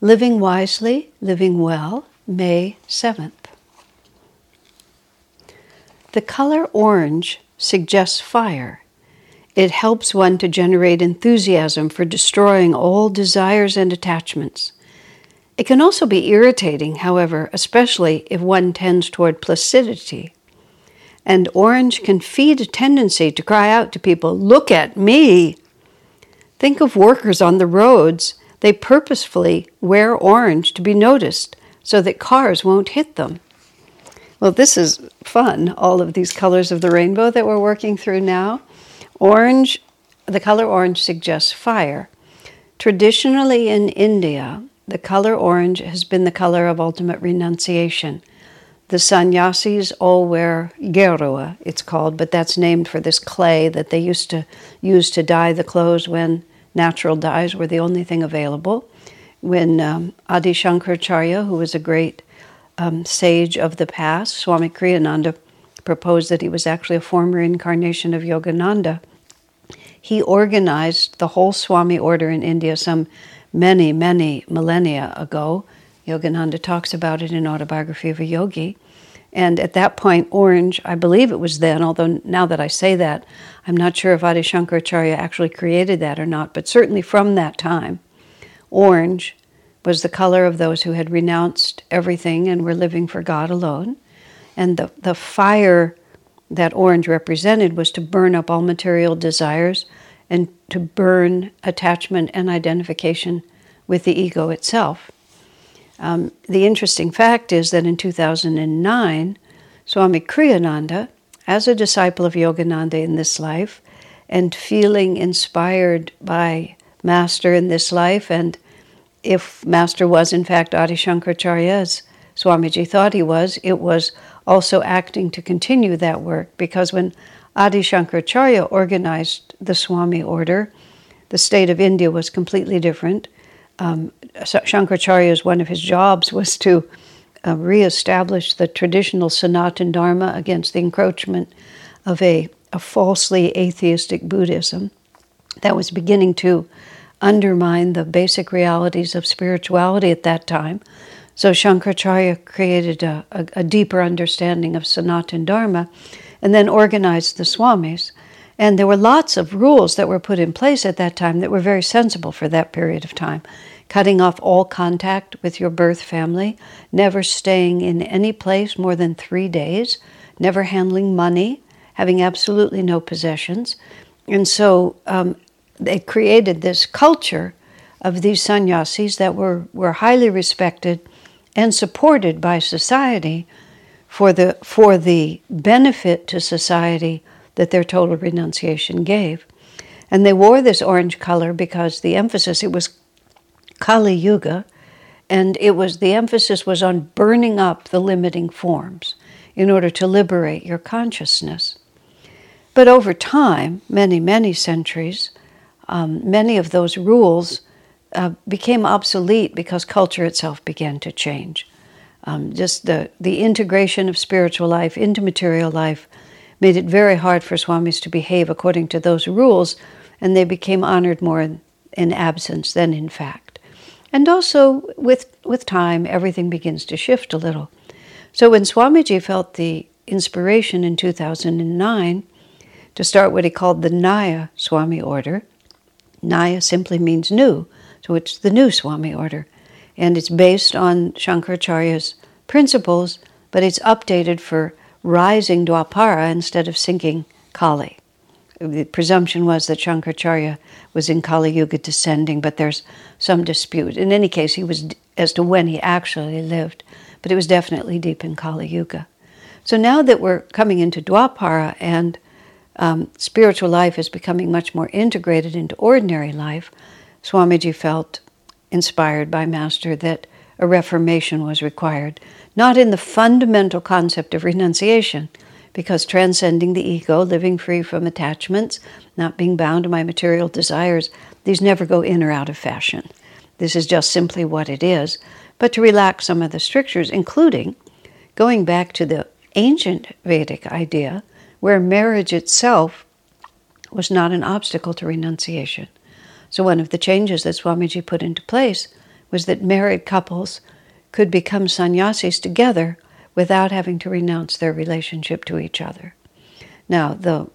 Living Wisely, Living Well, May 7th. The color orange suggests fire. It helps one to generate enthusiasm for destroying all desires and attachments. It can also be irritating, however, especially if one tends toward placidity. And orange can feed a tendency to cry out to people, Look at me! Think of workers on the roads they purposefully wear orange to be noticed so that cars won't hit them. Well, this is fun, all of these colors of the rainbow that we're working through now. Orange, the color orange suggests fire. Traditionally in India, the color orange has been the color of ultimate renunciation. The sannyasis all wear gerua, it's called, but that's named for this clay that they used to use to dye the clothes when natural dyes were the only thing available. When um, Adi Shankaracharya, who was a great um, sage of the past, Swami Kriyananda, proposed that he was actually a former incarnation of Yogananda, he organized the whole Swami order in India some many, many millennia ago. Yogananda talks about it in Autobiography of a Yogi. And at that point, orange, I believe it was then, although now that I say that, I'm not sure if Adi Shankaracharya actually created that or not, but certainly from that time, orange was the color of those who had renounced everything and were living for God alone. And the, the fire that orange represented was to burn up all material desires and to burn attachment and identification with the ego itself. Um, the interesting fact is that in 2009, Swami Kriyananda, as a disciple of Yogananda in this life, and feeling inspired by Master in this life, and if Master was in fact Adi Shankaracharya, as Swamiji thought he was, it was also acting to continue that work because when Adi Shankaracharya organized the Swami order, the state of India was completely different um, Shankaracharya's one of his jobs was to uh, reestablish the traditional Sanatan Dharma against the encroachment of a, a falsely atheistic Buddhism that was beginning to undermine the basic realities of spirituality at that time. So Shankaracharya created a, a, a, deeper understanding of Sanatan Dharma and then organized the Swamis. And there were lots of rules that were put in place at that time that were very sensible for that period of time cutting off all contact with your birth family, never staying in any place more than three days, never handling money, having absolutely no possessions. And so um, they created this culture of these sannyasis that were, were highly respected and supported by society for the, for the benefit to society that their total renunciation gave. And they wore this orange color because the emphasis, it was Kali Yuga, and it was the emphasis was on burning up the limiting forms in order to liberate your consciousness. But over time, many, many centuries, um, many of those rules uh, became obsolete because culture itself began to change. Um, just the, the integration of spiritual life into material life made it very hard for swamis to behave according to those rules, and they became honored more in, absence than in fact. And also, with, with time, everything begins to shift a little. So, when Swamiji felt the inspiration in 2009 to start what he called the Naya Swami order, Naya simply means new, so it's the new Swami order. And it's based on Shankaracharya's principles, but it's updated for rising Dwapara instead of sinking Kali the presumption was that Shankaracharya was in Kali Yuga descending, but there's some dispute. In any case, he was as to when he actually lived, but it was definitely deep in Kali Yuga. So now that we're coming into Dwapara and um, spiritual life is becoming much more integrated into ordinary life, Swamiji felt inspired by Master that a reformation was required, not in the fundamental concept of renunciation, because transcending the ego, living free from attachments, not being bound to my material desires, these never go in or out of fashion. This is just simply what it is. But to relax some of the strictures, including going back to the ancient Vedic idea where marriage itself was not an obstacle to renunciation. So, one of the changes that Swamiji put into place was that married couples could become sannyasis together without having to renounce their relationship to each other. Now, the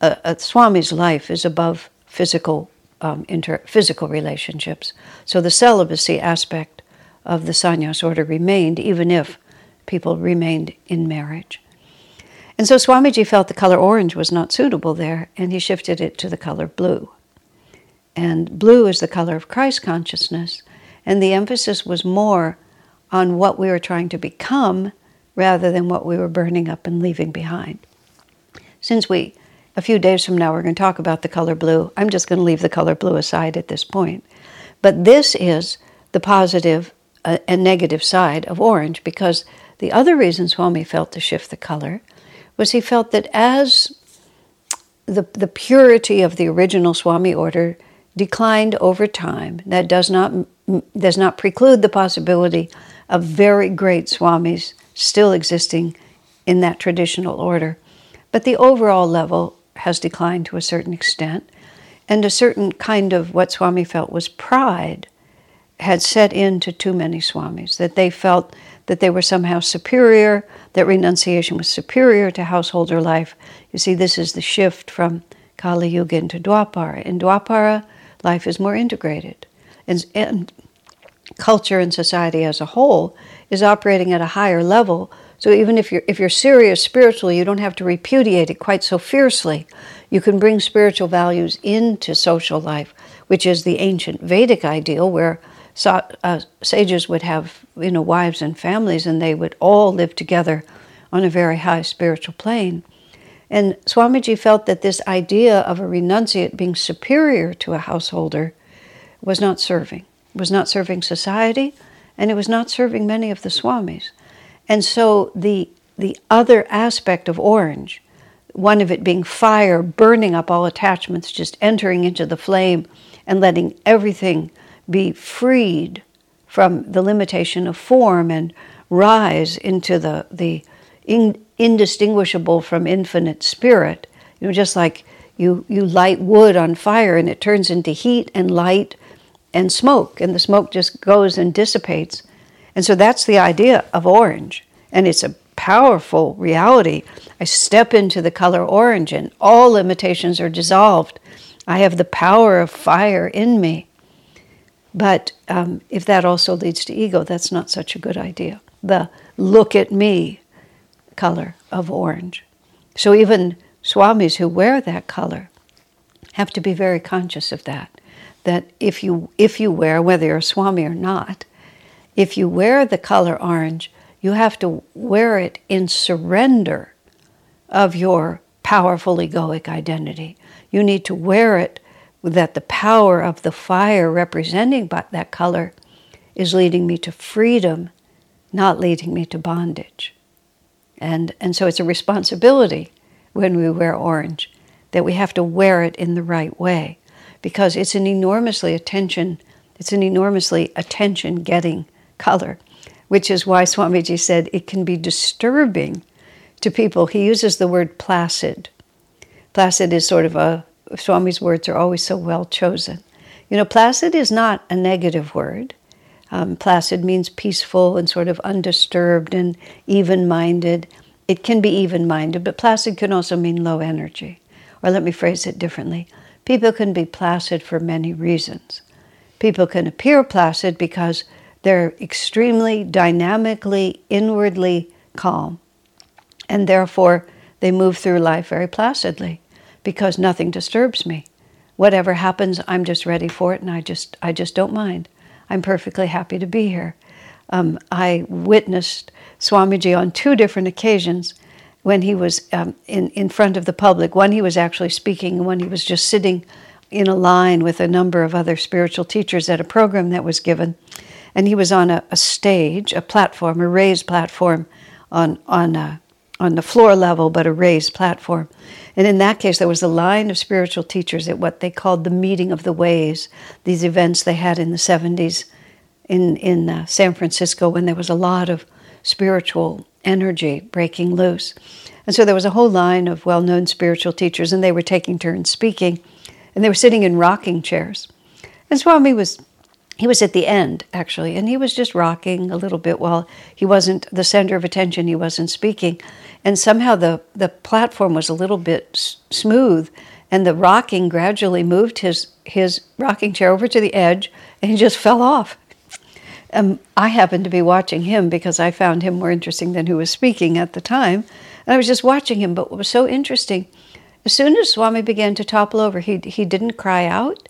uh, Swami's life is above physical um, inter- physical relationships, so the celibacy aspect of the sannyas order remained, even if people remained in marriage. And so Swamiji felt the color orange was not suitable there, and he shifted it to the color blue. And blue is the color of Christ consciousness, and the emphasis was more on what we were trying to become rather than what we were burning up and leaving behind. Since we, a few days from now, we're going to talk about the color blue, I'm just going to leave the color blue aside at this point. But this is the positive uh, and negative side of orange because the other reason Swami felt to shift the color was he felt that as the, the purity of the original Swami order declined over time, that does not, does not preclude the possibility of very great Swamis still existing in that traditional order. But the overall level has declined to a certain extent, and a certain kind of what Swami felt was pride had set into too many Swamis, that they felt that they were somehow superior, that renunciation was superior to householder life. You see, this is the shift from Kali Yuga into Dwapara. In Dwapara, life is more integrated. And, and culture and society as a whole is operating at a higher level. So even if you're if you're serious spiritually, you don't have to repudiate it quite so fiercely. You can bring spiritual values into social life, which is the ancient Vedic ideal, where uh, sages would have you know wives and families, and they would all live together on a very high spiritual plane. And Swamiji felt that this idea of a renunciate being superior to a householder was not serving was not serving society, and it was not serving many of the swamis. And so the the other aspect of orange, one of it being fire, burning up all attachments, just entering into the flame and letting everything be freed from the limitation of form and rise into the the in, indistinguishable from infinite spirit. You know, just like you you light wood on fire and it turns into heat and light and smoke, and the smoke just goes and dissipates. And so that's the idea of orange. And it's a powerful reality. I step into the color orange, and all limitations are dissolved. I have the power of fire in me. But um, if that also leads to ego, that's not such a good idea. The look at me color of orange. So even swamis who wear that color have to be very conscious of that that if you if you wear whether you're a swami or not, if you wear the color orange, you have to wear it in surrender of your powerful egoic identity. You need to wear it that the power of the fire representing that color is leading me to freedom, not leading me to bondage. And, and so it's a responsibility when we wear orange that we have to wear it in the right way because it's an enormously attention, it's an enormously attention getting color, which is why Swamiji said it can be disturbing to people. He uses the word placid. Placid is sort of a, Swami's words are always so well chosen. You know, placid is not a negative word. Um, placid means peaceful and sort of undisturbed and even minded. It can be even minded, but placid can also mean low energy. Or let me phrase it differently People can be placid for many reasons. People can appear placid because they're extremely dynamically, inwardly calm, and therefore they move through life very placidly because nothing disturbs me. Whatever happens, I'm just ready for it, and I just I just don't mind. I'm perfectly happy to be here. Um, I witnessed Swamiji on two different occasions when he was um, in, in front of the public. One, he was actually speaking, and one, he was just sitting in a line with a number of other spiritual teachers at a program that was given. and he was on a, a stage, a platform, a raised platform on, on, uh, on the floor level, but a raised platform. And in that case, there was a line of spiritual teachers at what they called the Meeting of the Ways, these events they had in the 70s in, in uh, San Francisco when there was a lot of spiritual energy breaking loose. And so there was a whole line of well known spiritual teachers, and they were taking turns speaking, and they were sitting in rocking chairs. And Swami was he was at the end actually and he was just rocking a little bit while he wasn't the center of attention he wasn't speaking and somehow the the platform was a little bit s- smooth and the rocking gradually moved his his rocking chair over to the edge and he just fell off um, I happened to be watching him because I found him more interesting than who was speaking at the time. And I was just watching him. But what was so interesting, as soon as Swami began to topple over, he, he didn't cry out.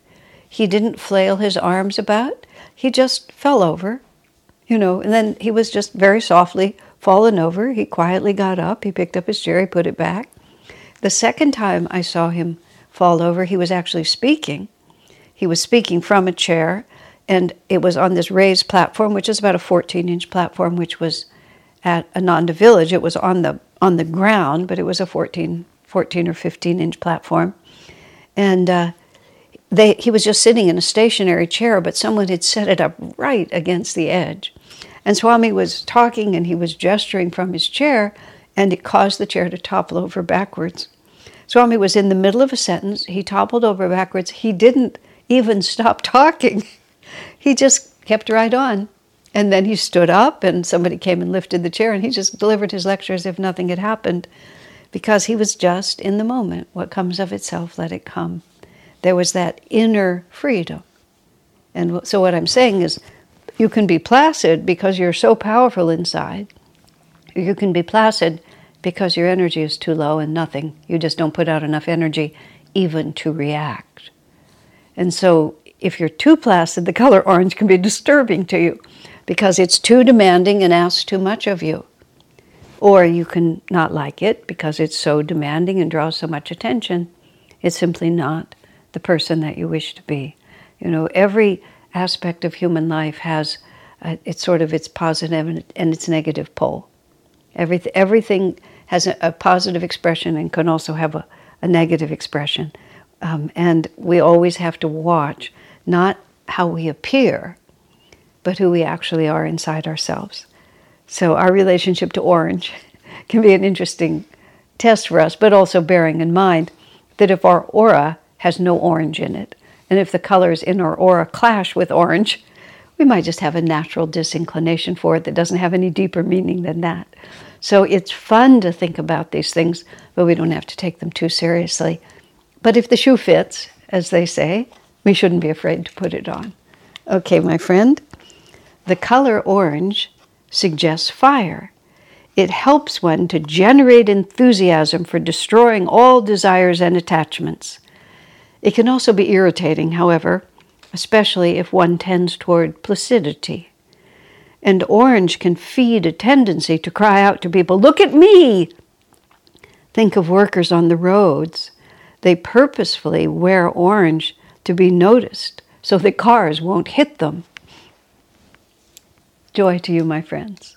He didn't flail his arms about. He just fell over, you know, and then he was just very softly fallen over. He quietly got up. He picked up his chair. He put it back. The second time I saw him fall over, he was actually speaking. He was speaking from a chair and it was on this raised platform, which is about a 14 inch platform, which was at Ananda Village. It was on the on the ground, but it was a 14, 14 or 15 inch platform, and uh, they he was just sitting in a stationary chair, but someone had set it up right against the edge, and Swami was talking and he was gesturing from his chair, and it caused the chair to topple over backwards. Swami was in the middle of a sentence. He toppled over backwards. He didn't even stop talking. he just kept right on. And then he stood up, and somebody came and lifted the chair, and he just delivered his lecture as if nothing had happened because he was just in the moment. What comes of itself, let it come. There was that inner freedom. And so, what I'm saying is, you can be placid because you're so powerful inside. You can be placid because your energy is too low and nothing. You just don't put out enough energy even to react. And so if you're too placid, the color orange can be disturbing to you because it's too demanding and asks too much of you. Or you can not like it because it's so demanding and draws so much attention. It's simply not the person that you wish to be. You know, every aspect of human life has a, it's sort of its positive and, and its negative pole. Everything, everything has a, a, positive expression and can also have a, a negative expression. Um, and we always have to watch not how we appear, but who we actually are inside ourselves. So, our relationship to orange can be an interesting test for us, but also bearing in mind that if our aura has no orange in it, and if the colors in our aura clash with orange, we might just have a natural disinclination for it that doesn't have any deeper meaning than that. So it's fun to think about these things, but we don't have to take them too seriously. But if the shoe fits, as they say, we shouldn't be afraid to put it on. Okay, my friend, the color orange suggests fire. It helps one to generate enthusiasm for destroying all desires and attachments. It can also be irritating, however, especially if one tends toward placidity. And orange can feed a tendency to cry out to people, Look at me! Think of workers on the roads. They purposefully wear orange to be noticed so that cars won't hit them. Joy to you, my friends.